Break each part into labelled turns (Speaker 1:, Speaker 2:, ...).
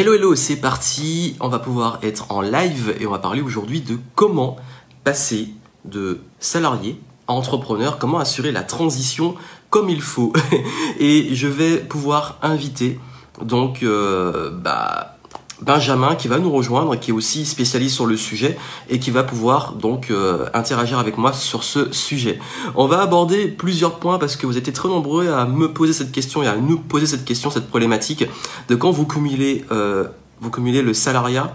Speaker 1: Hello hello, c'est parti. On va pouvoir être en live et on va parler aujourd'hui de comment passer de salarié à entrepreneur, comment assurer la transition comme il faut. et je vais pouvoir inviter donc euh, bah Benjamin qui va nous rejoindre, qui est aussi spécialiste sur le sujet et qui va pouvoir donc euh, interagir avec moi sur ce sujet. On va aborder plusieurs points parce que vous étiez très nombreux à me poser cette question et à nous poser cette question, cette problématique de quand vous cumulez, euh, vous cumulez le salariat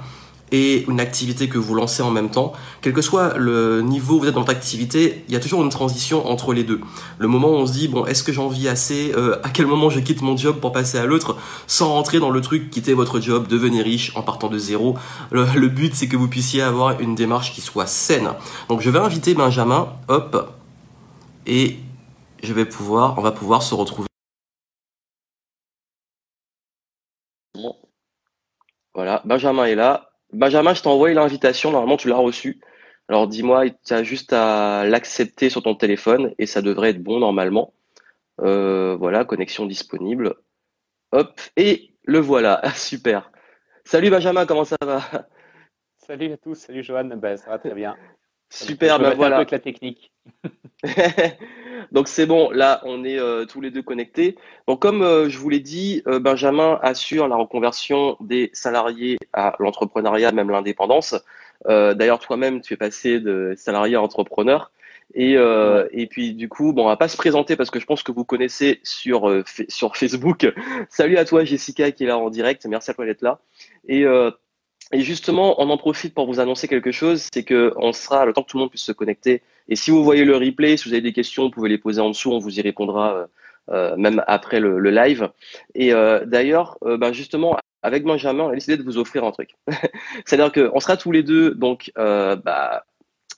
Speaker 1: et une activité que vous lancez en même temps, quel que soit le niveau où vous êtes dans votre activité, il y a toujours une transition entre les deux. Le moment où on se dit, bon, est-ce que j'en vis assez euh, À quel moment je quitte mon job pour passer à l'autre Sans rentrer dans le truc, quitter votre job, devenir riche en partant de zéro. Le, but, c'est que vous puissiez avoir une démarche qui soit saine. Donc, je vais inviter Benjamin, hop, et je vais pouvoir, on va pouvoir se retrouver. Voilà, Benjamin est là. Benjamin, je t'ai envoyé l'invitation. Normalement, tu l'as reçu. Alors, dis-moi, tu as juste à l'accepter sur ton téléphone et ça devrait être bon normalement. Euh, voilà, connexion disponible. Hop, et le voilà. Super. Salut Benjamin, comment ça va?
Speaker 2: Salut à tous, salut Johan. Ben, ça va très bien.
Speaker 1: Super, ben voilà.
Speaker 2: La technique.
Speaker 1: Donc c'est bon, là on est euh, tous les deux connectés. Donc comme euh, je vous l'ai dit, euh, Benjamin assure la reconversion des salariés à l'entrepreneuriat, même l'indépendance. D'ailleurs toi-même tu es passé de salarié à entrepreneur. Et, et puis du coup, bon, on va pas se présenter parce que je pense que vous connaissez sur sur Facebook. Salut à toi Jessica qui est là en direct. Merci à toi d'être là. Et et justement, on en profite pour vous annoncer quelque chose, c'est que on sera, le temps que tout le monde puisse se connecter, et si vous voyez le replay, si vous avez des questions, vous pouvez les poser en dessous, on vous y répondra euh, euh même après le, live. Et euh, d'ailleurs, ben justement, avec Benjamin, on a décidé de vous offrir un truc. C'est-à-dire qu'on sera tous les deux donc bah,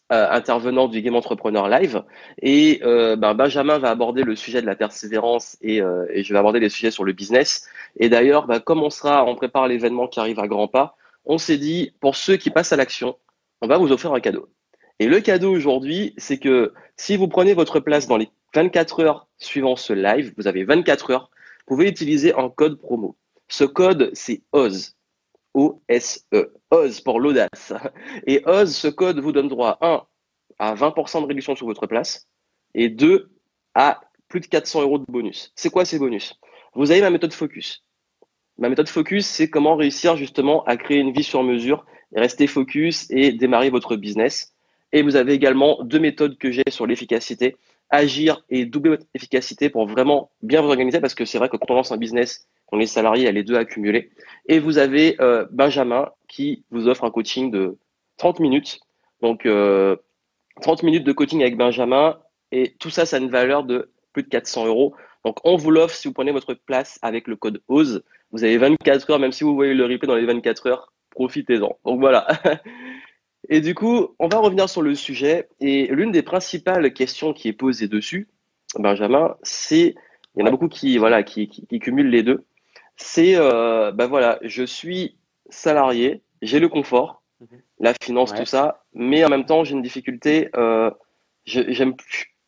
Speaker 1: intervenants du Game Entrepreneur Live, et ben Benjamin va aborder le sujet de la persévérance et, et je vais aborder les sujets sur le business. Et d'ailleurs, ben, comme on sera, on prépare l'événement qui arrive à grands pas on s'est dit, pour ceux qui passent à l'action, on va vous offrir un cadeau. Et le cadeau aujourd'hui, c'est que si vous prenez votre place dans les 24 heures suivant ce live, vous avez 24 heures, vous pouvez utiliser un code promo. Ce code, c'est OZE. O-S-E. OZE pour l'audace. Et OZE, ce code vous donne droit, 1, à 20% de réduction sur votre place, et 2, à plus de 400 euros de bonus. C'est quoi ces bonus? Vous avez ma méthode Focus. Ma méthode focus, c'est comment réussir justement à créer une vie sur mesure, rester focus et démarrer votre business. Et vous avez également deux méthodes que j'ai sur l'efficacité, agir et doubler votre efficacité pour vraiment bien vous organiser parce que c'est vrai que quand on lance un business, on est salarié, il y a les deux à accumuler. Et vous avez euh, Benjamin qui vous offre un coaching de 30 minutes. Donc euh, 30 minutes de coaching avec Benjamin et tout ça, ça a une valeur de plus de 400 euros. Donc on vous l'offre si vous prenez votre place avec le code OSE. Vous avez 24 heures, même si vous voyez le replay dans les 24 heures, profitez-en. Donc voilà. Et du coup, on va revenir sur le sujet. Et l'une des principales questions qui est posée dessus, Benjamin, c'est, il y en a beaucoup qui, voilà, qui, qui, cumulent les deux. C'est, euh, ben voilà, je suis salarié, j'ai le confort, mhm. la finance, tout ça, mais en même temps, j'ai une difficulté, euh, j'aime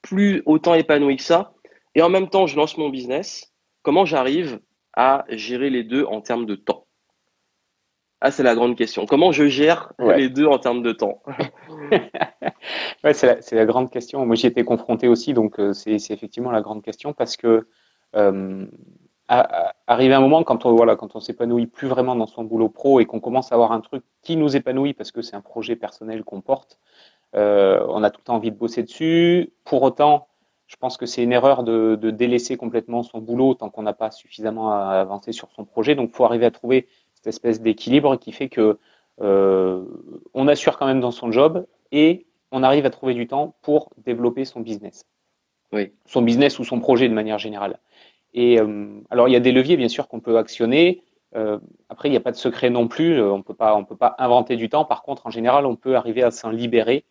Speaker 1: plus autant épanoui que ça. Et en même temps, je lance mon business. Comment j'arrive à gérer les deux en termes de temps? Ah, c'est la grande question. Comment je gère les deux en termes de temps?
Speaker 2: Ouais, c'est la, grande question. Moi, j'y étais confronté aussi, donc euh, c'est effectivement la grande question parce que euh, arrivé un moment quand on voilà, quand on s'épanouit plus vraiment dans son boulot pro et qu'on commence à avoir un truc qui nous épanouit parce que c'est un projet personnel qu'on porte, euh, on a tout le temps envie de bosser dessus. Pour autant, je pense que c'est une erreur de, délaisser complètement son boulot tant qu'on n'a pas suffisamment avancé sur son projet. Donc, il faut arriver à trouver cette espèce d'équilibre qui fait que euh, on assure quand même dans son job et on arrive à trouver du temps pour développer son business. Oui. Son business ou son projet de manière générale. Et euh, alors, il y a des leviers, bien sûr, qu'on peut actionner. Euh, après, il n'y a pas de secret non plus. On peut pas, on peut pas inventer du temps. Par contre, en général, on peut arriver à s'en libérer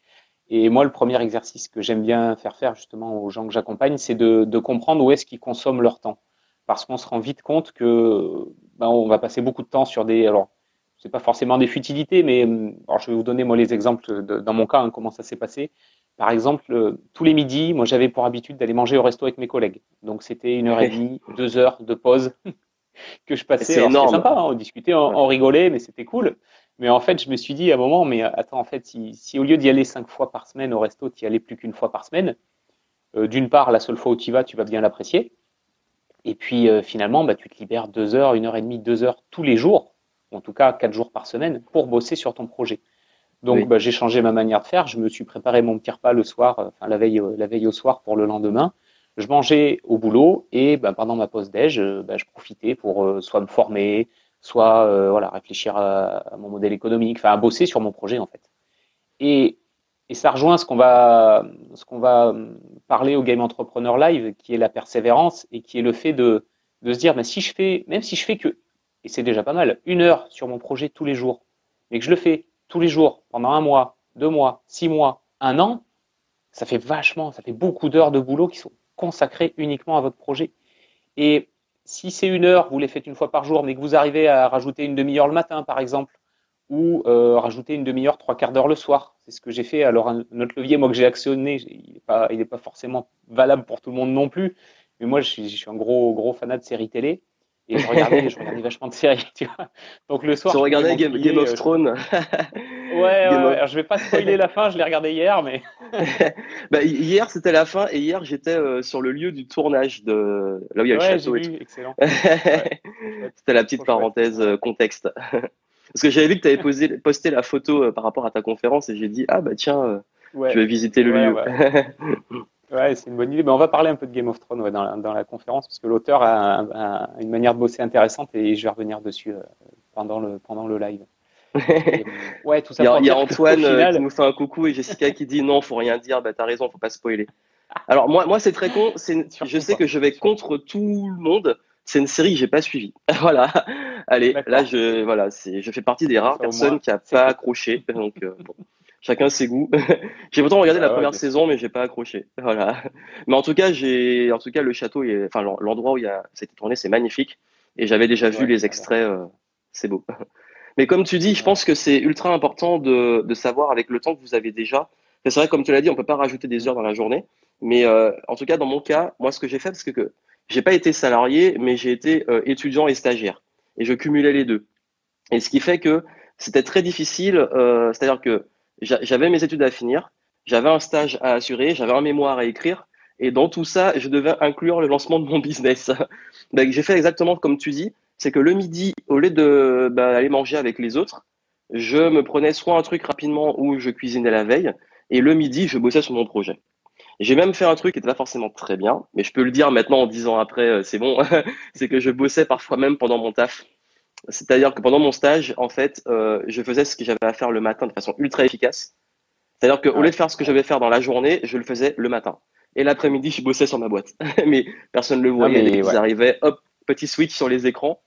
Speaker 2: et moi, le premier exercice que j'aime bien faire faire justement aux gens que j'accompagne, c'est de, de, comprendre où est-ce qu'ils consomment leur temps. Parce qu'on se rend vite compte que ben, on va passer beaucoup de temps sur des. Alors, c'est pas forcément des futilités, mais alors je vais vous donner moi les exemples de, dans mon cas, hein, comment ça s'est passé. Par exemple, euh, tous les midis, moi j'avais pour habitude d'aller manger au resto avec mes collègues. Donc c'était une heure et demie, deux heures de pause. que je passais. C'était sympa, hein, on discutait, on, rigolait, mais c'était cool. Mais en fait, je me suis dit à un moment, mais attends, en fait, si, si au lieu d'y aller cinq fois par semaine au resto, tu y allais plus qu'une fois par semaine, euh, d'une part, la seule fois où tu vas, tu vas bien l'apprécier. Et puis euh, finalement, bah, tu te libères deux heures, une heure et demie, deux heures tous les jours, en tout cas quatre jours par semaine, pour bosser sur ton projet. Donc bah, j'ai changé ma manière de faire. Je me suis préparé mon petit repas le soir, euh, enfin la veille, la veille au soir pour le lendemain. Je mangeais au boulot et bah, pendant ma pause déj, je profitais pour soit me former, soit voilà réfléchir à, mon modèle économique, enfin à bosser sur mon projet en fait. Et et ça rejoint ce qu'on va, va parler au Game Entrepreneur Live, qui est la persévérance et qui est le fait de, de se dire, mais si je fais, même si je fais que, et c'est déjà pas mal, une heure sur mon projet tous les jours, mais que je le fais tous les jours pendant un mois, deux mois, six mois, un an, ça fait vachement, ça fait beaucoup d'heures de boulot qui sont consacrées uniquement à votre projet. Et si c'est une heure, vous les faites une fois par jour, mais que vous arrivez à rajouter une demi-heure le matin, par exemple, ou euh, rajouter une demi-heure, trois quarts d'heure le soir. C'est ce que j'ai fait. Alors, un, autre levier, moi, que j'ai actionné, il n'est pas, forcément valable pour tout le monde non plus. Mais moi, je suis, je suis un gros, gros fanat de séries télé. Et je regardais, je regardais vachement de séries, tu vois.
Speaker 1: Donc le soir. Tu regardais Game, of euh, Thrones.
Speaker 2: ouais, ouais, Alors, je vais pas spoiler la fin, je l'ai regardé hier, mais.
Speaker 1: bah, hier, c'était la fin, et hier, j'étais euh, sur le lieu du tournage de là où il y a le château.
Speaker 2: Vu, excellent.
Speaker 1: c'était la petite parenthèse contexte. Parce que j'avais vu que tu avais posté la photo euh, par rapport à ta conférence et j'ai dit, ah bah tiens, euh, je vais visiter le lieu.
Speaker 2: Ouais, c'est une bonne idée. Mais on va parler un peu de Game of Thrones dans, la, dans, la, conférence parce que l'auteur a, une manière de bosser intéressante et je vais revenir dessus euh, pendant, le, pendant le live.
Speaker 1: ouais, tout ça il y a, Antoine qui nous fait un coucou et Jessica qui dit non, faut rien dire, bah t'as raison, faut pas spoiler. Alors moi, moi c'est très con, je sais que je vais contre tout le monde, c'est une série que j'ai pas suivie. voilà. Allez, là je voilà, je fais partie des rares personnes qui a pas accroché. Donc euh, bon, chacun ses goûts. j'ai pourtant regardé la première saison, mais j'ai pas accroché. Voilà. Mais en tout cas, j'ai en tout cas le château, enfin l'endroit où il y a été tourné, c'est magnifique. Et j'avais déjà vu les extraits. Euh, c'est beau. Mais comme tu dis, je pense que c'est ultra important de, de savoir avec le temps que vous avez déjà. C'est vrai, comme tu l'as dit, on peut pas rajouter des heures dans la journée. Mais euh, en tout cas, dans mon cas, moi, ce que j'ai fait, parce que, que j'ai pas été salarié, mais j'ai été euh, étudiant et stagiaire. Et je cumulais les deux. Et ce qui fait que c'était très difficile, euh, c'est-à-dire que j'avais mes études à finir, j'avais un stage à assurer, j'avais un mémoire à écrire, et dans tout ça, je devais inclure le lancement de mon business. Donc j'ai fait exactement comme tu dis, c'est que le midi, au lieu de bah, aller manger avec les autres, je me prenais soit un truc rapidement où je cuisinais la veille, et le midi, je bossais sur mon projet. J'ai même fait un truc qui n'était pas forcément très bien, mais je peux le dire maintenant en dix ans après, euh, c'est bon, c'est que je bossais parfois même pendant mon taf. C'est-à-dire que pendant mon stage, en fait, euh, je faisais ce que j'avais à faire le matin de façon ultra efficace. C'est-à-dire qu'au lieu de faire ce que je vais faire dans la journée, je le faisais le matin. Et l'après-midi, je bossais sur ma boîte. mais personne ne le voyait. Ah, Ils arrivaient, hop, petit switch sur les écrans.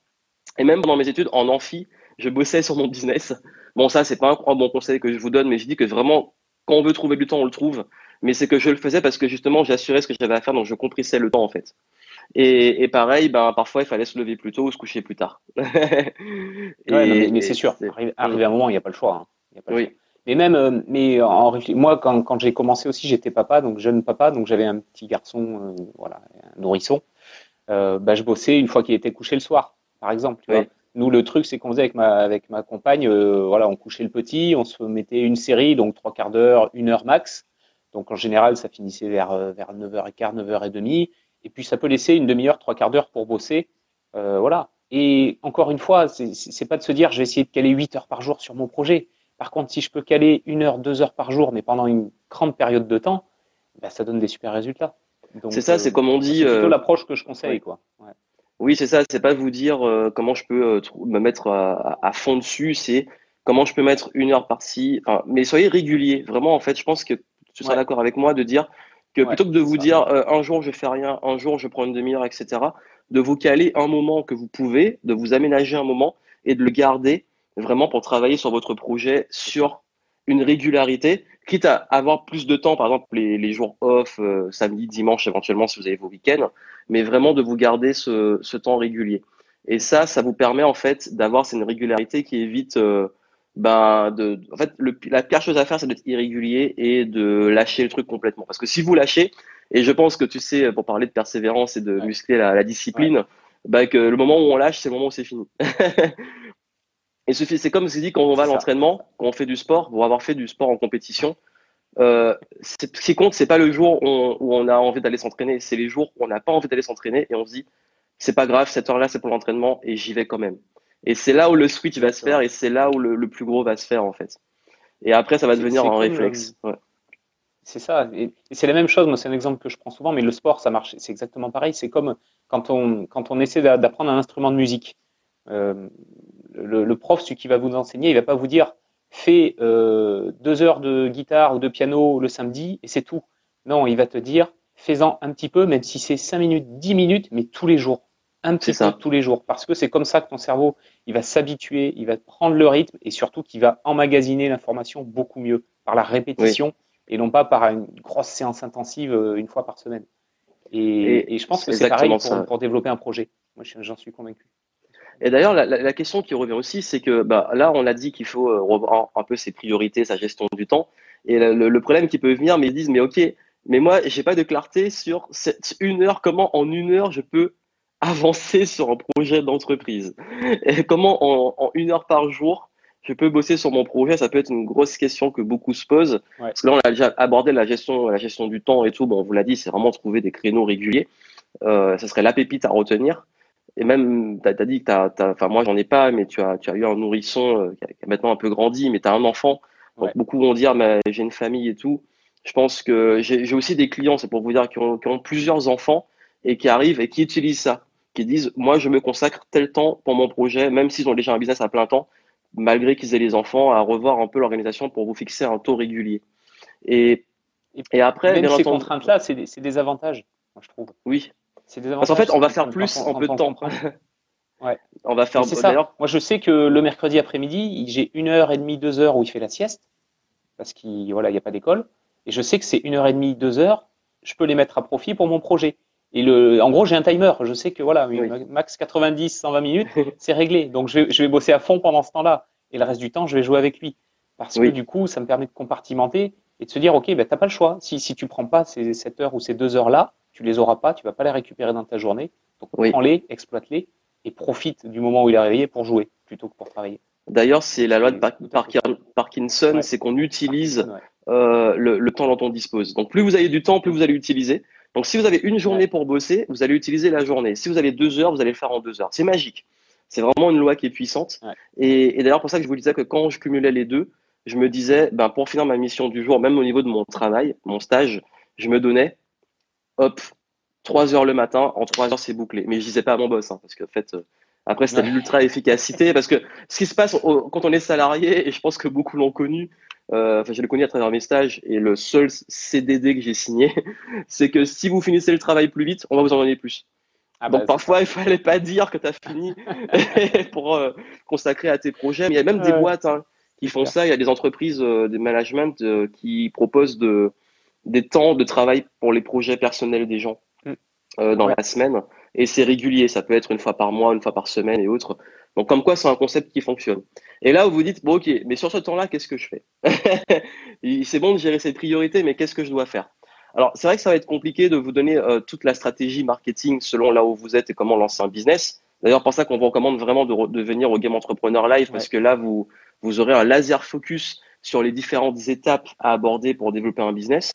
Speaker 1: Et même pendant mes études, en amphi, je bossais sur mon business. Bon, ça, c'est pas un bon conseil que je vous donne, mais je dis que vraiment, quand on veut trouver du temps, on le trouve mais c'est que je le faisais parce que justement j'assurais ce que j'avais à faire, donc je compressais le temps en fait. Et, et pareil, ben parfois il fallait se lever plus tôt ou se coucher plus tard.
Speaker 2: ouais, mais, c'est sûr, arrivé, à un moment, il n'y a pas le choix. Hein. oui. Mais même, euh, mais en, moi, quand, quand j'ai commencé aussi, j'étais papa, donc jeune papa, donc j'avais un petit garçon, euh, voilà, un nourrisson. Euh, bah, je bossais une fois qu'il était couché le soir, par exemple. Tu vois. Nous, le truc, c'est qu'on faisait avec ma, avec ma compagne, euh, voilà, on couchait le petit, on se mettait une série, donc trois quarts d'heure, une heure max. Donc en général, ça finissait vers, euh, vers 9h15, 9h30. Et puis ça peut laisser une demi-heure, trois quarts d'heure pour bosser. Euh, voilà. Et encore une fois, c'est pas de se dire je vais essayer de caler 8 heures par jour sur mon projet. Par contre, si je peux caler une heure, deux heures par jour, mais pendant une grande période de temps, bah, ça donne des super résultats.
Speaker 1: C'est ça, c'est comme on dit.
Speaker 2: C'est plutôt euh, l'approche que je conseille,
Speaker 1: oui.
Speaker 2: quoi.
Speaker 1: Oui, c'est ça. C'est pas vous dire comment je peux me mettre à, à fond dessus. C'est comment je peux mettre une heure par-ci. Enfin, mais soyez régulier. Vraiment, en fait, je pense que tu seras d'accord avec moi de dire que plutôt que de vous dire euh, un jour je fais rien, un jour je prends une demi-heure, etc., de vous caler un moment que vous pouvez, de vous aménager un moment et de le garder vraiment pour travailler sur votre projet sur une régularité, quitte à avoir plus de temps, par exemple les, jours off, euh, samedi, dimanche éventuellement si vous avez vos week-ends, mais vraiment de vous garder ce, ce temps régulier. Et ça, ça vous permet en fait d'avoir cette régularité qui évite euh, ben de, en fait, le, la pire chose à faire, c'est d'être irrégulier et de lâcher le truc complètement. Parce que si vous lâchez, et je pense que tu sais, pour parler de persévérance et de muscler la, la discipline, bah, que le moment où on lâche, c'est le moment où c'est fini. et c'est comme c'est dit quand on va à l'entraînement, quand on fait du sport, pour avoir fait du sport en compétition, euh, ce qui compte, c'est pas le jour où on, a envie d'aller s'entraîner, c'est les jours où on n'a pas envie d'aller s'entraîner et on se dit c'est pas grave, cette heure-là c'est pour l'entraînement et j'y vais quand même. Et c'est là où le switch va se faire et c'est là où le, plus gros va se faire en fait. Et après ça va devenir un réflexe. Euh,
Speaker 2: c'est ça. Et, c'est la même chose. Moi, c'est un exemple que je prends souvent, mais le sport, ça marche. C'est exactement pareil. C'est comme quand on, quand on essaie d'apprendre un instrument de musique. Euh, le, prof, celui qui va vous enseigner, il va pas vous dire fais euh, deux heures de guitare ou de piano le samedi et c'est tout. Non, il va te dire fais-en un petit peu, même si c'est cinq minutes, dix minutes, mais tous les jours. Un petit peu tous les jours. Parce que c'est comme ça que ton cerveau, il va s'habituer, il va prendre le rythme et surtout qu'il va emmagasiner l'information beaucoup mieux par la répétition et non pas par une grosse séance intensive euh, une fois par semaine. Et, je pense que c'est pareil pour, développer un projet. Moi, j'en suis convaincu.
Speaker 1: Et d'ailleurs, la, question qui revient aussi, c'est que bah, là, on a dit qu'il faut euh, revoir un peu ses priorités, sa gestion du temps. Et le, problème qui peut venir, mais ils disent, mais ok, mais moi, j'ai pas de clarté sur cette une heure. Comment en une heure je peux avancer sur un projet d'entreprise comment en, une heure par jour je peux bosser sur mon projet? Ça peut être une grosse question que beaucoup se posent. Parce que là, on a déjà abordé la gestion, la gestion du temps et tout. Bon, on vous l'a dit, c'est vraiment trouver des créneaux réguliers. Euh, ça serait la pépite à retenir. Et même, tu as, dit que t'as, enfin moi j'en ai pas, mais tu as, tu as eu un nourrisson euh, qui, a, maintenant un peu grandi, mais tu as un enfant. Donc beaucoup vont dire, mais j'ai une famille et tout. Je pense que j'ai, aussi des clients, c'est pour vous dire, qui ont, qui ont plusieurs enfants et qui arrivent et qui utilisent ça, qui disent, moi je me consacre tel temps pour mon projet, même s'ils ont déjà un business à plein temps, malgré qu'ils aient les enfants, à revoir un peu l'organisation pour vous fixer un taux régulier. Et, et après,
Speaker 2: même ces contraintes-là, c'est des, c'est des avantages, moi, je trouve.
Speaker 1: Oui, parce qu'en fait, on va faire plus en peu de temps.
Speaker 2: ouais. On va faire. C'est ça. Moi, je sais que le mercredi après-midi, j'ai une heure et demie, deux heures où il fait la sieste, parce qu'il voilà, il n'y a pas d'école. Et je sais que c'est une heure et demie, deux heures. Je peux les mettre à profit pour mon projet. Et le, en gros, j'ai un timer. Je sais que voilà, max 90, 120 minutes, c'est réglé. Donc, je vais, je vais bosser à fond pendant ce temps-là. Et le reste du temps, je vais jouer avec lui. Parce que du coup, ça me permet de compartimenter et de se dire, OK, ben, tu n'as pas le choix. Si, si tu prends pas ces, cette heure ou ces deux heures-là, tu les auras pas, tu vas pas les récupérer dans ta journée. Donc prends-les, exploite-les et profite du moment où il est réveillé pour jouer plutôt que pour travailler.
Speaker 1: D'ailleurs, c'est la loi de Parkinson, c'est qu'on utilise euh, le, temps dont on dispose. Donc plus vous avez du temps, plus vous allez utiliser. Donc si vous avez une journée pour bosser, vous allez utiliser la journée. Si vous avez deux heures, vous allez le faire en deux heures. C'est magique. C'est vraiment une loi qui est puissante. Et, et d'ailleurs, pour ça que je vous disais que quand je cumulais les deux, je me disais, ben, pour finir ma mission du jour, même au niveau de mon travail, mon stage, je me donnais hop, 3 heures le matin, en 3 heures c'est bouclé. Mais je disais pas à mon boss, hein, parce qu'en fait, euh, après c'était l'ultra efficacité, parce que ce qui se passe quand on est salarié, et je pense que beaucoup l'ont connu, euh, enfin je l'ai connu à travers mes stages, et le seul CDD que j'ai signé, c'est que si vous finissez le travail plus vite, on va vous en donner plus. Ah Donc bah, parfois, il fallait pas dire que tu as fini pour euh, consacrer à tes projets. Mais il y a même des boîtes hein, qui font ça. Il y a des entreprises, des management qui proposent de, des temps de travail pour les projets personnels des gens mm. euh, dans la semaine. Et c'est régulier, ça peut être une fois par mois, une fois par semaine et autres. Donc comme quoi c'est un concept qui fonctionne. Et là vous vous dites, bon ok, mais sur ce temps-là, qu'est-ce que je fais? C'est bon de gérer ses priorités, mais qu'est-ce que je dois faire? Alors c'est vrai que ça va être compliqué de vous donner euh, toute la stratégie marketing selon là où vous êtes et comment lancer un business. D'ailleurs pour ça qu'on vous recommande vraiment de, de, venir au Game Entrepreneur Live parce que là vous, vous aurez un laser focus sur les différentes étapes à aborder pour développer un business.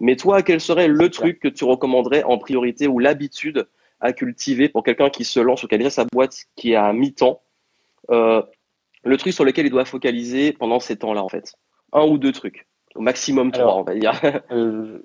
Speaker 1: Mais toi, quel serait le truc que tu recommanderais en priorité ou l'habitude à cultiver pour quelqu'un qui se lance ou qui a déjà sa boîte qui est à mi-temps euh, Le truc sur lequel il doit focaliser pendant ces temps-là, en fait. Un ou deux trucs. Au maximum trois, on va dire.
Speaker 2: Euh,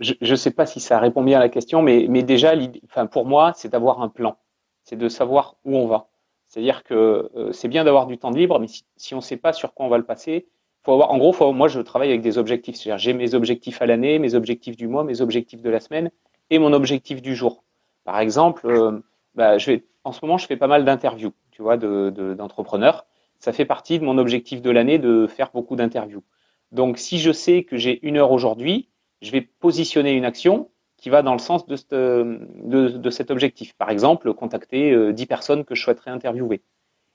Speaker 2: je ne sais pas si ça répond bien à la question, mais, mais déjà, enfin, pour moi, c'est d'avoir un plan. C'est de savoir où on va. C'est-à-dire que euh, c'est bien d'avoir du temps de libre, mais si, si on ne sait pas sur quoi on va le passer, en gros, moi, je travaille avec des objectifs. C'est-à-dire, j'ai mes objectifs à l'année, mes objectifs du mois, mes objectifs de la semaine et mon objectif du jour. Par exemple, euh, bah, je vais, en ce moment, je fais pas mal d'interviews, tu vois, d'entrepreneurs. De, ça fait partie de mon objectif de l'année de faire beaucoup d'interviews. Donc, si je sais que j'ai une heure aujourd'hui, je vais positionner une action qui va dans le sens de, de, cet objectif. Par exemple, contacter 10 euh, personnes que je souhaiterais interviewer.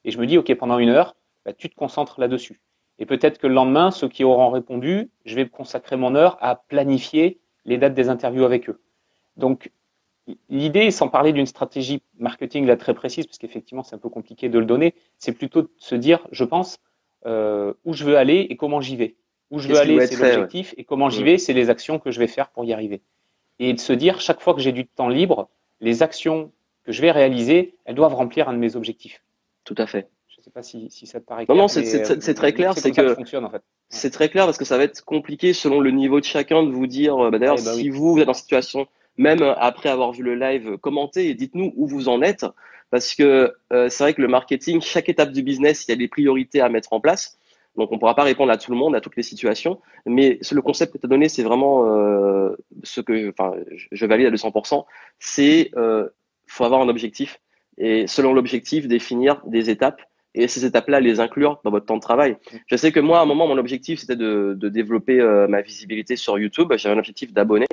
Speaker 2: Et je me dis, OK, pendant une heure, bah, tu te concentres là-dessus. Et peut-être que le lendemain, ceux qui auront répondu, je vais consacrer mon heure à planifier les dates des interviews avec eux. Donc, l'idée, sans parler d'une stratégie marketing là très précise, parce qu'effectivement c'est un peu compliqué de le donner, c'est plutôt de se dire, je pense, euh, où je veux aller et comment j'y vais. Où je veux aller, c'est l'objectif, et comment j'y vais, c'est les actions que je vais faire pour y arriver. Et de se dire, chaque fois que j'ai du temps libre, les actions que je vais réaliser, elles doivent remplir un de mes objectifs.
Speaker 1: Tout à fait.
Speaker 2: Je ne sais pas si, ça te paraît
Speaker 1: clair. Non, non, c'est très clair. C'est que,
Speaker 2: fonctionne, en fait.
Speaker 1: C'est très clair parce que ça va être compliqué selon le niveau de chacun de vous dire, euh, bah, d'ailleurs, bah si vous, vous êtes en situation, même après avoir vu le live, commentez et dites-nous où vous en êtes. Parce que euh, c'est vrai que le marketing, chaque étape du business, il y a des priorités à mettre en place. Donc, on ne pourra pas répondre à tout le monde, à toutes les situations. Mais le concept que tu as donné, c'est vraiment euh, ce que enfin, je valide à 200%. C'est euh, faut avoir un objectif. Et selon l'objectif, définir des étapes et ces étapes-là, les inclure dans votre temps de travail. Je sais que moi, à un moment, mon objectif, c'était de, développer euh, ma visibilité sur YouTube. J'avais un objectif d'abonnés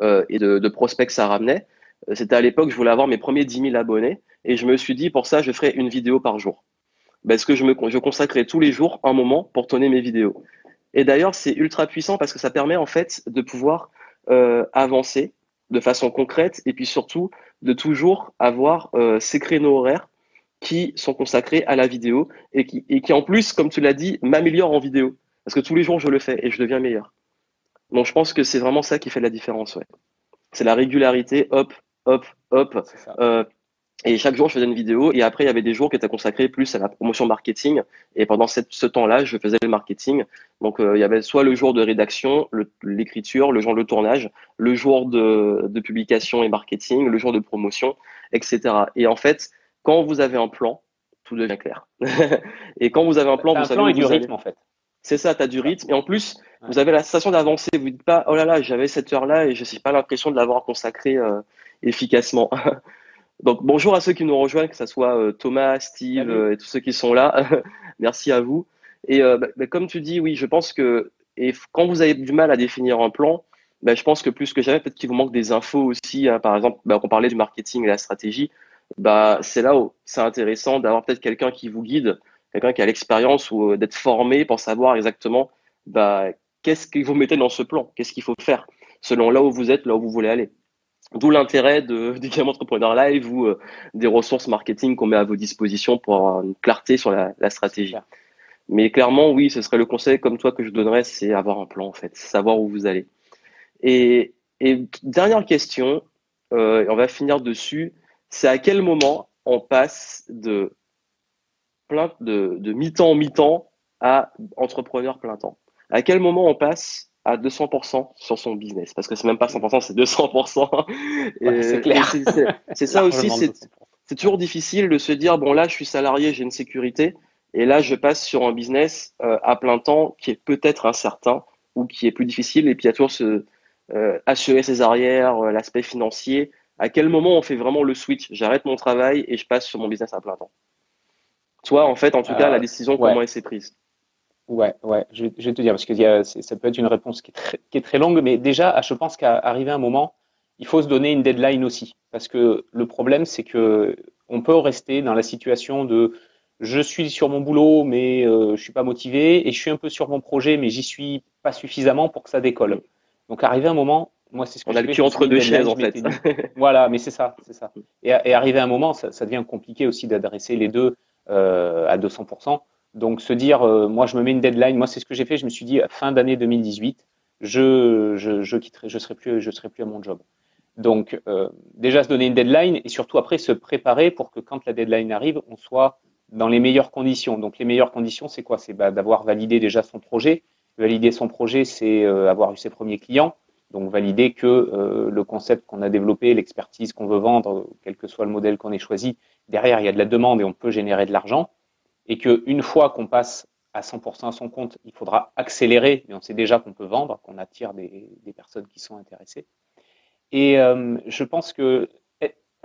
Speaker 1: euh, et de, prospects ça ramenait. Euh, c'était à l'époque, je voulais avoir mes premiers 10 000 abonnés et je me suis dit, pour ça, je ferai une vidéo par jour. Parce que je me consacrais tous les jours un moment pour tourner mes vidéos. Et d'ailleurs, c'est ultra puissant parce que ça permet en fait de pouvoir euh, avancer de façon concrète et puis surtout de toujours avoir ces créneaux horaires qui sont consacrés à la vidéo et qui, et qui en plus, comme tu l'as dit, m'améliorent en vidéo. Parce que tous les jours, je le fais et je deviens meilleur. Donc je pense que c'est vraiment ça qui fait la différence. Ouais. C'est la régularité, hop, hop, hop. Euh, et chaque jour, je faisais une vidéo. Et après, il y avait des jours qui étaient consacrés plus à la promotion marketing. Et pendant cette, ce temps-là, je faisais le marketing. Donc, euh, il y avait soit le jour de rédaction, l'écriture, le, jour de tournage, le jour de, de, publication et marketing, le jour de promotion, etc. Et en fait, quand vous avez un plan, tout devient clair. et quand vous avez un plan, vous
Speaker 2: un
Speaker 1: savez
Speaker 2: plan et du rythme, en fait.
Speaker 1: C'est ça, tu as du rythme. Et en plus, vous avez la sensation d'avancer. Vous ne dites pas, oh là là, j'avais cette heure-là et je n'ai pas l'impression de l'avoir consacré euh, efficacement. Donc bonjour à ceux qui nous rejoignent, que ce soit euh, Thomas, Steve euh, et tous ceux qui sont là. Merci à vous. Et bah, bah, comme tu dis, oui, je pense que et quand vous avez du mal à définir un plan, bah, je pense que plus que jamais, peut-être qu'il vous manque des infos aussi. Hein. par exemple, bah, on parlait du marketing et la stratégie. Bah, c'est là où c'est intéressant d'avoir peut-être quelqu'un qui vous guide, quelqu'un qui a l'expérience ou d'être formé pour savoir exactement bah, qu'est-ce que vous mettez dans ce plan, qu'est-ce qu'il faut faire selon là où vous êtes, là où vous voulez aller. D'où l'intérêt de, du Game Entrepreneur Live ou euh, des ressources marketing qu'on met à vos dispositions pour avoir une clarté sur la, la stratégie. Mais clairement, oui, ce serait le conseil comme toi que je donnerais, c'est avoir un plan en fait, savoir où vous allez. Et, et dernière question, euh, on va finir dessus, c'est à quel moment on passe de plein de, de mi-temps mi-temps à entrepreneur plein temps. À quel moment on passe à 200% sur son business? Parce que c'est même pas 100% c'est 200%
Speaker 2: c'est clair.
Speaker 1: c'est ça aussi c'est toujours difficile de se dire bon là je suis salarié j'ai une sécurité et là je passe sur un business euh, à plein temps qui est peut-être incertain ou qui est plus difficile. Et puis a toujours ce euh, assurer ses arrières euh, l'aspect financier. À quel moment on fait vraiment le switch? J'arrête mon travail et je passe sur mon business à plein temps toi en fait en tout cas la décision comment elle s'est prise?
Speaker 2: Ouais, ouais, je, vais te dire, parce que ça peut être une réponse qui est, très, qui est très longue, mais déjà, je pense qu'à arriver un moment, il faut se donner une deadline aussi. Parce que le problème, c'est que on peut rester dans la situation de je suis sur mon boulot, mais euh, je suis pas motivé, et je suis un peu sur mon projet, mais j'y suis pas suffisamment pour que ça décolle. Donc, arriver un moment, moi, c'est ce que
Speaker 1: on a le cul entre deux chaises, en fait.
Speaker 2: voilà, mais c'est ça, c'est ça. Et, et, arriver un moment, ça, ça devient compliqué aussi d'adresser les deux euh, à 200%. Donc se dire, euh, moi je me mets une deadline, moi c'est ce que j'ai fait, je me suis dit fin d'année 2018, je, je, je quitterai, je serai plus, serai plus à mon job. Donc euh, déjà se donner une deadline et surtout après se préparer pour que quand la deadline arrive, on soit dans les meilleures conditions. Donc les meilleures conditions, c'est quoi? C'est bah, d'avoir validé déjà son projet. Valider son projet, c'est euh, avoir eu ses premiers clients. Donc valider que le concept qu'on a développé, l'expertise qu'on veut vendre, quel que soit le modèle qu'on ait choisi, derrière il y a de la demande et on peut générer de l'argent et qu'une fois qu'on passe à 100% à son compte, il faudra accélérer, mais on sait déjà qu'on peut vendre, qu'on attire des, personnes qui sont intéressées. Et euh, je pense que,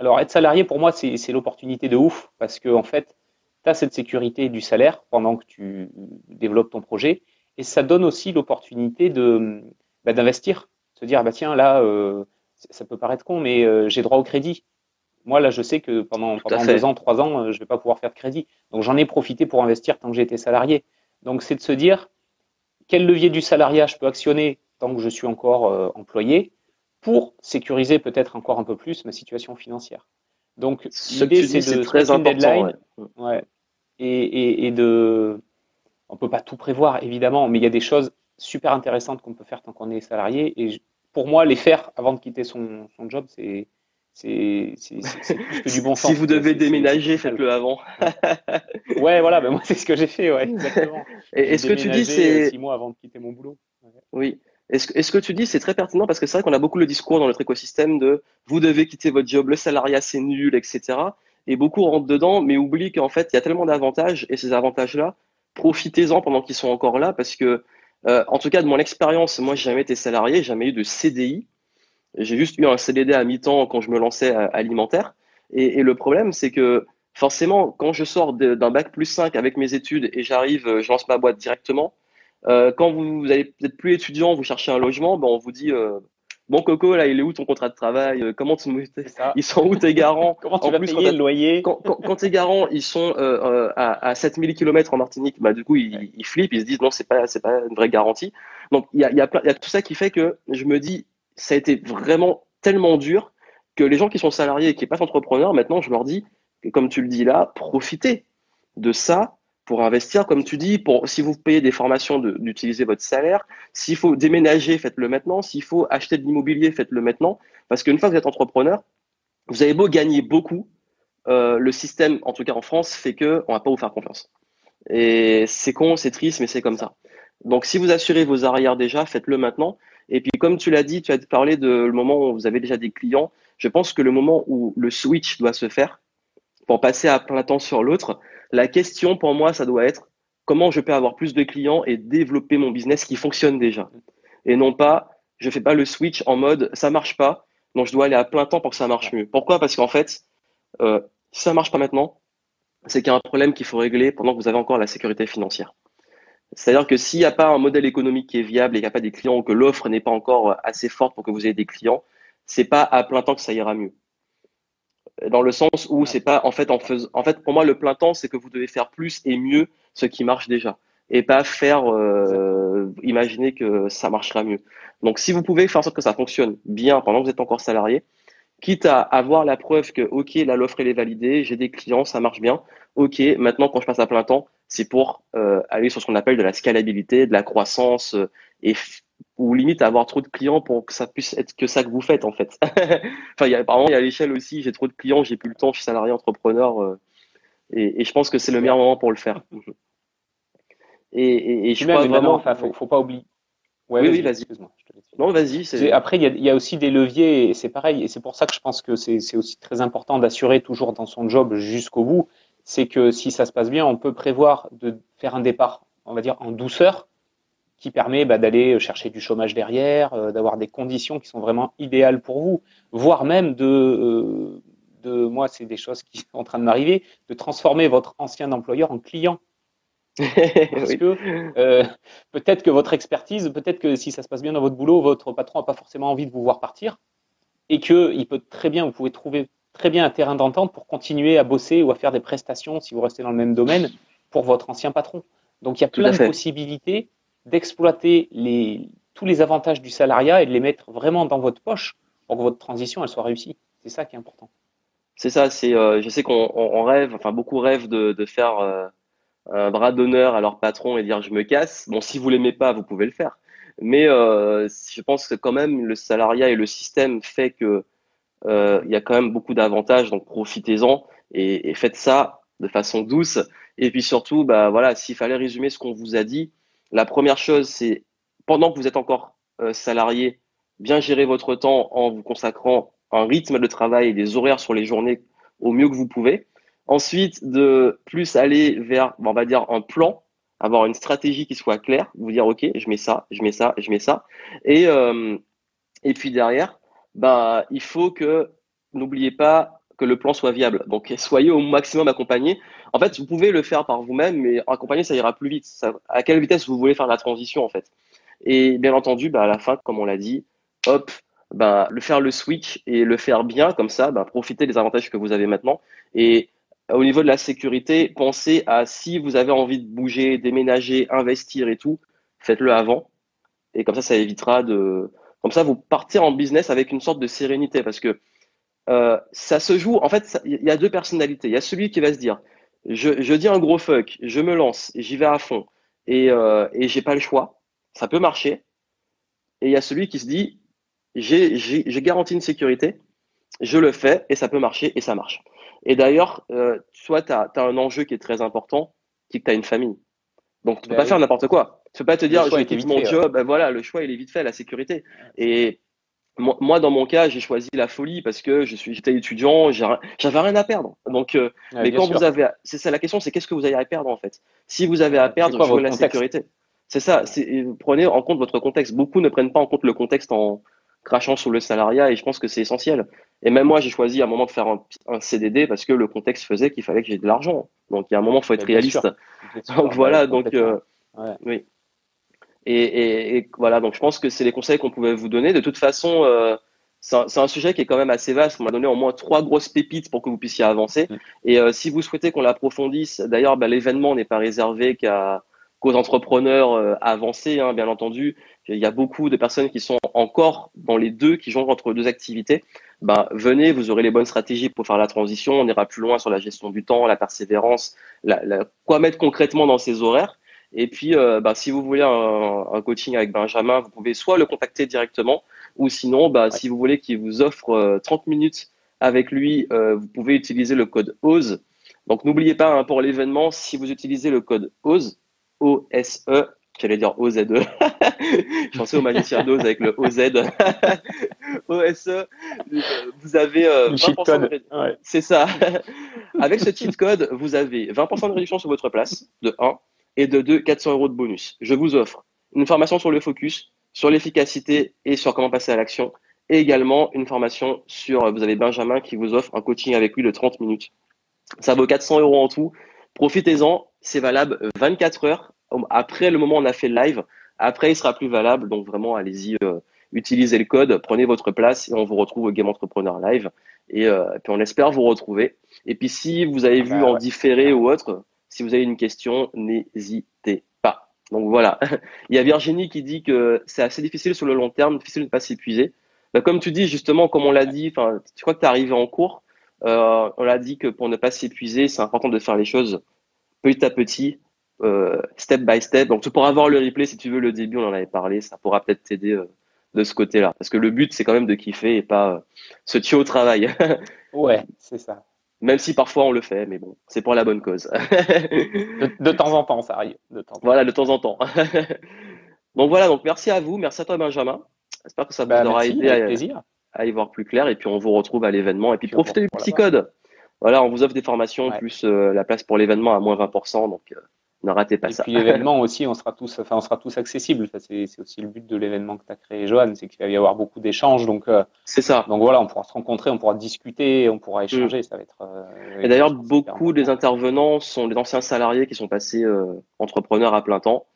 Speaker 2: alors être salarié pour moi, c'est l'opportunité de ouf, parce que en fait, tu as cette sécurité du salaire pendant que tu développes ton projet, et ça donne aussi l'opportunité de bah, d'investir, se dire bah tiens là, euh, ça peut paraître con, mais euh, j'ai droit au crédit. Moi, là, je sais que pendant, pendant deux ans, trois ans, euh, je ne vais pas pouvoir faire de crédit. Donc, j'en ai profité pour investir tant que j'étais salarié. Donc, c'est de se dire quel levier du salariat je peux actionner tant que je suis encore employé pour sécuriser peut-être encore un peu plus ma situation financière.
Speaker 1: Donc, l'idée, c'est de très important, deadline
Speaker 2: ouais. et, et, et, de. On peut pas tout prévoir, évidemment, mais il y a des choses super intéressantes qu'on peut faire tant qu'on est salarié. Et pour moi, les faire avant de quitter son, son job, c'est c'est du bon sens.
Speaker 1: si vous devez déménager, faites-le avant.
Speaker 2: ouais, voilà, ben moi c'est ce que j'ai fait, ouais, exactement.
Speaker 1: Et, ce que tu dis, c'est
Speaker 2: six mois avant de quitter mon boulot.
Speaker 1: Oui. Et ce, ce, que tu dis, c'est très pertinent parce que c'est vrai qu'on a beaucoup le discours dans notre écosystème de vous devez quitter votre job, le salariat c'est nul, etc. Et beaucoup rentrent dedans, mais oublient qu'en fait, il y a tellement d'avantages et ces avantages-là, profitez-en pendant qu'ils sont encore là parce que, euh, en tout cas, de mon expérience, moi, j'ai jamais été salarié, jamais eu de CDI. J'ai juste eu un CDD à mi-temps quand je me lançais à alimentaire. Et, le problème, c'est que forcément, quand je sors d'un bac plus 5 avec mes études et j'arrive, euh, je lance ma boîte directement, euh, quand vous, vous allez peut-être plus étudiant, vous cherchez un logement, ben on vous dit Bon Coco, là, il est où ton contrat de travail euh, Comment tu Ils sont où tes garants
Speaker 2: Comment tu en vas plus, payer le loyer
Speaker 1: Quand, quand, quand, tes garants, ils sont euh, euh à, à 7000 km en Martinique, bah du coup, ils, ils flippent, ils se disent non, c'est pas, c'est pas une vraie garantie. Donc il y a, y, a y a tout ça qui fait que je me dis, ça a été vraiment tellement dur que les gens qui sont salariés et qui pas entrepreneurs, maintenant, je leur dis, comme tu le dis là, profitez de ça pour investir, comme tu dis, pour si vous payez des formations, d'utiliser votre salaire. S'il faut déménager, faites-le maintenant. S'il faut acheter de l'immobilier, faites-le maintenant. Parce qu'une fois que vous êtes entrepreneur, vous avez beau gagner beaucoup, euh, le système, en tout cas en France, fait que on va pas vous faire confiance. Et c'est con, c'est triste, mais c'est comme ça. Donc, si vous assurez vos arrières déjà, faites-le maintenant. Et puis, comme tu l'as dit, tu as parlé de le moment où vous avez déjà des clients. Je pense que le moment où le switch doit se faire pour passer à plein temps sur l'autre, la question pour moi, ça doit être comment je peux avoir plus de clients et développer mon business qui fonctionne déjà. Et non pas, je fais pas le switch en mode ça marche pas, donc je dois aller à plein temps pour que ça marche mieux. Pourquoi? Parce qu'en fait, euh, si ça marche pas maintenant, c'est qu'il y a un problème qu'il faut régler pendant que vous avez encore la sécurité financière. C'est-à-dire que s'il n'y a pas un modèle économique qui est viable et qu'il n'y a pas des clients ou que l'offre n'est pas encore assez forte pour que vous ayez des clients, c'est pas à plein temps que ça ira mieux dans le sens où c'est pas en fait en faisant en fait pour moi le plein temps c'est que vous devez faire plus et mieux ce qui marche déjà et pas faire euh, imaginer que ça marchera mieux. Donc si vous pouvez faire en sorte que ça fonctionne bien pendant que vous êtes encore salarié, quitte à avoir la preuve que ok là l'offre elle est validée, j'ai des clients, ça marche bien. Ok maintenant quand je passe à plein temps, c'est pour euh, aller sur ce qu'on appelle de la scalabilité, de la croissance euh, et ou limite avoir trop de clients pour que ça puisse être que ça que vous faites en fait. enfin, il y a, apparemment, il y a l'échelle aussi, j'ai trop de clients, j'ai plus le temps, je suis salarié entrepreneur euh, et, et, je pense que c'est le meilleur moment pour le faire.
Speaker 2: Et, et, et je crois vraiment. Enfin, faut, faut pas oublier.
Speaker 1: Ouais, oui, vas-y. non, vas-y.
Speaker 2: Après, il y, a, il y, a, aussi des leviers et c'est pareil. Et c'est pour ça que je pense que c'est aussi très important d'assurer toujours dans son job jusqu'au bout. C'est que si ça se passe bien, on peut prévoir de faire un départ, on va dire, en douceur qui permet bah, d'aller chercher du chômage derrière, euh, d'avoir des conditions qui sont vraiment idéales pour vous, voire même de, euh, de moi, c'est des choses qui sont en train de m'arriver, de transformer votre ancien employeur en client. Parce que euh, peut-être que votre expertise, peut-être que si ça se passe bien dans votre boulot, votre patron n'a pas forcément envie de vous voir partir et que il peut très bien, vous pouvez trouver très bien un terrain d'entente pour continuer à bosser ou à faire des prestations si vous restez dans le même domaine pour votre ancien patron. Donc il y a plein de possibilités d'exploiter tous les avantages du salariat et de les mettre vraiment dans votre poche pour que votre transition elle soit réussie. C'est ça qui est important.
Speaker 1: C'est ça. C'est, euh, je sais qu'on rêve, enfin beaucoup rêvent de, faire euh, un bras d'honneur à leur patron et dire je me casse. Bon, si vous l'aimez pas, vous pouvez le faire. Mais euh, je pense que quand même le salariat et le système fait que euh, il y a quand même beaucoup d'avantages. Donc profitez-en et, et, faites ça de façon douce. Et puis surtout, bah voilà, s'il fallait résumer ce qu'on vous a dit, la première chose, c'est pendant que vous êtes encore euh, salarié, bien gérer votre temps en vous consacrant un rythme de travail et des horaires sur les journées au mieux que vous pouvez. Ensuite, de plus aller vers, on va dire, un plan, avoir une stratégie qui soit claire, vous dire, OK, je mets ça, je mets ça, je mets ça. Et, euh, et puis derrière, bah, il faut que, n'oubliez pas que le plan soit viable. Donc, soyez au maximum accompagné. En fait, vous pouvez le faire par vous-même, mais accompagné, ça ira plus vite. à quelle vitesse vous voulez faire la transition, en fait? Et bien entendu, bah, à la fin, comme on l'a dit, hop, bah, le faire le switch et le faire bien, comme ça, bah, profitez des avantages que vous avez maintenant. Et au niveau de la sécurité, pensez à si vous avez envie de bouger, déménager, investir et tout, faites-le avant. Et comme ça, ça évitera de, Comme ça, vous partez en business avec une sorte de sérénité parce que euh, ça se joue. En fait, il y a deux personnalités. Il y a celui qui va se dire, je, je dis un gros fuck, je me lance, j'y vais à fond et, euh, et j'ai pas le choix. Ça peut marcher. Et il y a celui qui se dit, j'ai garanti une sécurité, je le fais et ça peut marcher et ça marche. Et d'ailleurs, euh, soit tu as, un enjeu qui est très important, qui est que tu as une famille. Donc tu peux bah pas faire n'importe quoi. Tu peux pas te dire, je quitte mon job, ben voilà, le choix il est vite fait, la sécurité. Et moi, dans mon cas, j'ai choisi la folie parce que je suis, j'étais étudiant, j'avais rien à perdre. Donc, euh, mais quand vous avez, c'est ça la question, c'est qu'est-ce que vous avez à perdre en fait? Si vous avez à perdre, je la sécurité. C'est ça. Prenez en compte votre contexte. Beaucoup ne prennent pas en compte le contexte en crachant sur le salariat et je pense que c'est essentiel. Et même moi, j'ai choisi à un moment de faire un, CDD parce que le contexte faisait qu'il fallait que j'ai de l'argent. Donc, il y a un moment, il faut être réaliste. Donc voilà. Donc euh, oui. Et, et, voilà, donc je pense que c'est les conseils qu'on pouvait vous donner. De toute façon, euh, c'est un, sujet qui est quand même assez vaste. On m'a donné au moins trois grosses pépites pour que vous puissiez avancer. Et euh, si vous souhaitez qu'on l'approfondisse, d'ailleurs, bah, l'événement n'est pas réservé qu'à qu'aux entrepreneurs euh, avancés, hein, bien entendu. Il y a beaucoup de personnes qui sont encore dans les deux, qui jonglent entre deux activités. Ben, venez, vous aurez les bonnes stratégies pour faire la transition. On ira plus loin sur la gestion du temps, la persévérance, la, la, quoi mettre concrètement dans ses horaires. Et puis, euh, bah, si vous voulez un, coaching avec Benjamin, vous pouvez soit le contacter directement, ou sinon, bah, si vous voulez qu'il vous offre 30 euh, minutes avec lui, euh, vous pouvez utiliser le code OSE. Donc, n'oubliez pas, hein, pour l'événement, si vous utilisez le code OSE, O-S-E, j'allais dire O-Z-E, je pensais au magicien d'Oz avec le OZ, O-S-E, vous avez 20% de réduction. C'est ça. avec ce cheat code, vous avez 20% de réduction sur votre place, de 1 et de 2, 400 euros de bonus. Je vous offre une formation sur le focus, sur l'efficacité et sur comment passer à l'action. Et également une formation sur, vous avez Benjamin qui vous offre un coaching avec lui de 30 minutes. Ça vaut 400 euros en tout. Profitez-en. C'est valable 24 heures après le moment où on a fait le live. Après, il sera plus valable. Donc vraiment, allez-y, euh, utilisez le code, prenez votre place et on vous retrouve au Game Entrepreneur Live. Et, euh, puis on espère vous retrouver. Et puis si vous avez ah vu bah en différé ou autre, si vous avez une question, n'hésitez pas. Donc voilà. Il y a Virginie qui dit que c'est assez difficile sur le long terme, difficile de ne pas s'épuiser. Bah, comme tu dis, justement, comme on l'a dit, tu crois que tu es arrivé en cours, euh, on l'a dit que pour ne pas s'épuiser, c'est important de faire les choses petit à petit, euh, step by step. Donc tu pourras voir le replay si tu veux le début, on en avait parlé, ça pourra peut-être t'aider euh, de ce côté-là. Parce que le but, c'est quand même de kiffer et pas se tuer au travail.
Speaker 2: ouais, c'est ça.
Speaker 1: Même si parfois on le fait, mais bon, c'est pour la bonne cause.
Speaker 2: de, temps en temps, ça arrive. De temps
Speaker 1: voilà, de temps en temps. donc voilà, donc merci à vous, merci à toi Benjamin. J'espère que ça vous bah, aura aidé à, y voir plus clair. Et puis on vous retrouve à l'événement. Et puis, profitez du petit code. Voilà, on vous offre des formations plus euh, la place pour l'événement à moins 20%. Donc euh, ne ratez pas
Speaker 2: et
Speaker 1: ça.
Speaker 2: puis l'événement aussi, on sera tous, enfin, on sera tous accessibles. c'est aussi le but de l'événement que tu as créé, Johan, c'est qu'il va y avoir beaucoup d'échanges. Donc, euh,
Speaker 1: c'est ça.
Speaker 2: Donc voilà, on pourra se rencontrer, on pourra discuter, on pourra échanger. Mm. Ça va être.
Speaker 1: Euh, et d'ailleurs, beaucoup des intervenants sont des anciens salariés qui sont passés euh, entrepreneurs à plein temps.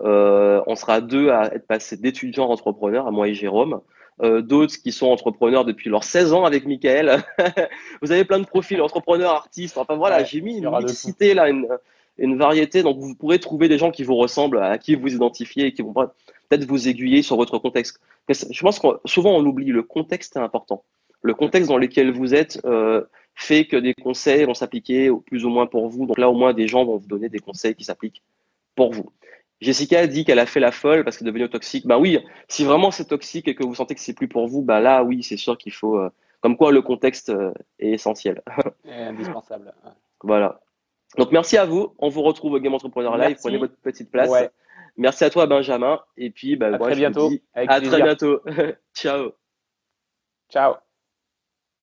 Speaker 1: on sera deux à être passés d'étudiants entrepreneurs, à moi et Jérôme. d'autres qui sont entrepreneurs depuis leurs 16 ans avec Michael. vous avez plein de profils, entrepreneurs, artistes. Enfin voilà, j'ai mis une mixité là, une, une variété. Donc, vous pourrez trouver des gens qui vous ressemblent, à qui vous identifiez et qui vont peut-être vous aiguiller sur votre contexte. Je pense que souvent, on oublie le contexte est important. Le contexte dans lequel vous êtes euh, fait que des conseils vont s'appliquer plus ou moins pour vous. Donc là, au moins, des gens vont vous donner des conseils qui s'appliquent pour vous. Jessica a dit qu'elle a fait la folle parce qu'elle est devenue toxique. Ben oui, si vraiment c'est toxique et que vous sentez que c'est plus pour vous, bah là, oui, c'est sûr qu'il faut. Euh, comme quoi, le contexte euh, est essentiel.
Speaker 2: indispensable.
Speaker 1: voilà. Donc merci à vous. On vous retrouve au Game Entrepreneur Live. Prenez votre petite place. Merci à toi Benjamin. Et puis bah,
Speaker 2: à très bientôt.
Speaker 1: à très bientôt. Ciao.
Speaker 2: Ciao.